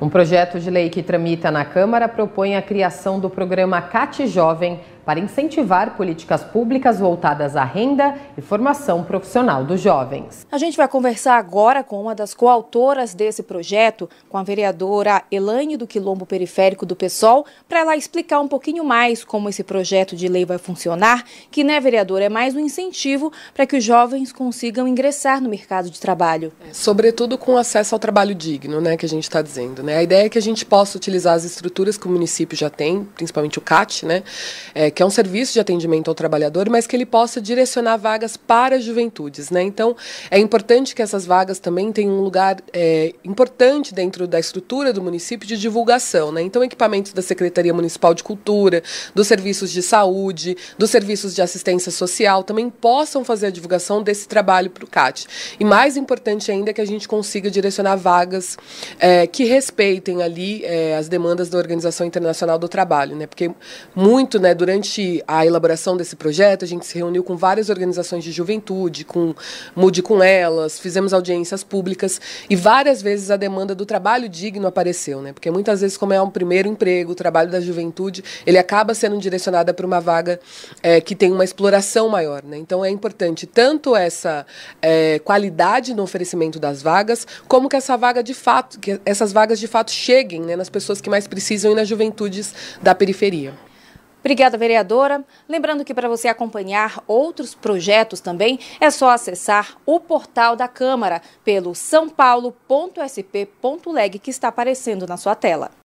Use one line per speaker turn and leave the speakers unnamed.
Um projeto de lei que tramita na Câmara propõe a criação do programa CAT Jovem para incentivar políticas públicas voltadas à renda e formação profissional dos jovens.
A gente vai conversar agora com uma das coautoras desse projeto, com a vereadora Elaine do Quilombo Periférico do PSOL, para ela explicar um pouquinho mais como esse projeto de lei vai funcionar, que, né, vereadora, é mais um incentivo para que os jovens consigam ingressar no mercado de trabalho.
É, sobretudo com acesso ao trabalho digno, né, que a gente está dizendo. Né? A ideia é que a gente possa utilizar as estruturas que o município já tem, principalmente o CAT, né, é, que é um serviço de atendimento ao trabalhador, mas que ele possa direcionar vagas para juventudes. Né? Então, é importante que essas vagas também tenham um lugar é, importante dentro da estrutura do município de divulgação. Né? Então, equipamentos da Secretaria Municipal de Cultura, dos serviços de saúde, dos serviços de assistência social, também possam fazer a divulgação desse trabalho para o CAT. E mais importante ainda é que a gente consiga direcionar vagas é, que respeitem ali é, as demandas da Organização Internacional do Trabalho, né? porque muito, né, durante durante a elaboração desse projeto, a gente se reuniu com várias organizações de juventude, com Mude com Elas, fizemos audiências públicas e várias vezes a demanda do trabalho digno apareceu, né? Porque muitas vezes, como é um primeiro emprego, o trabalho da juventude, ele acaba sendo direcionado para uma vaga é, que tem uma exploração maior, né? Então é importante tanto essa é, qualidade no oferecimento das vagas, como que essa vaga de fato, que essas vagas de fato cheguem né, nas pessoas que mais precisam e nas juventudes da periferia.
Obrigada, vereadora. Lembrando que para você acompanhar outros projetos também, é só acessar o portal da Câmara pelo sãopaulo.sp.leg que está aparecendo na sua tela.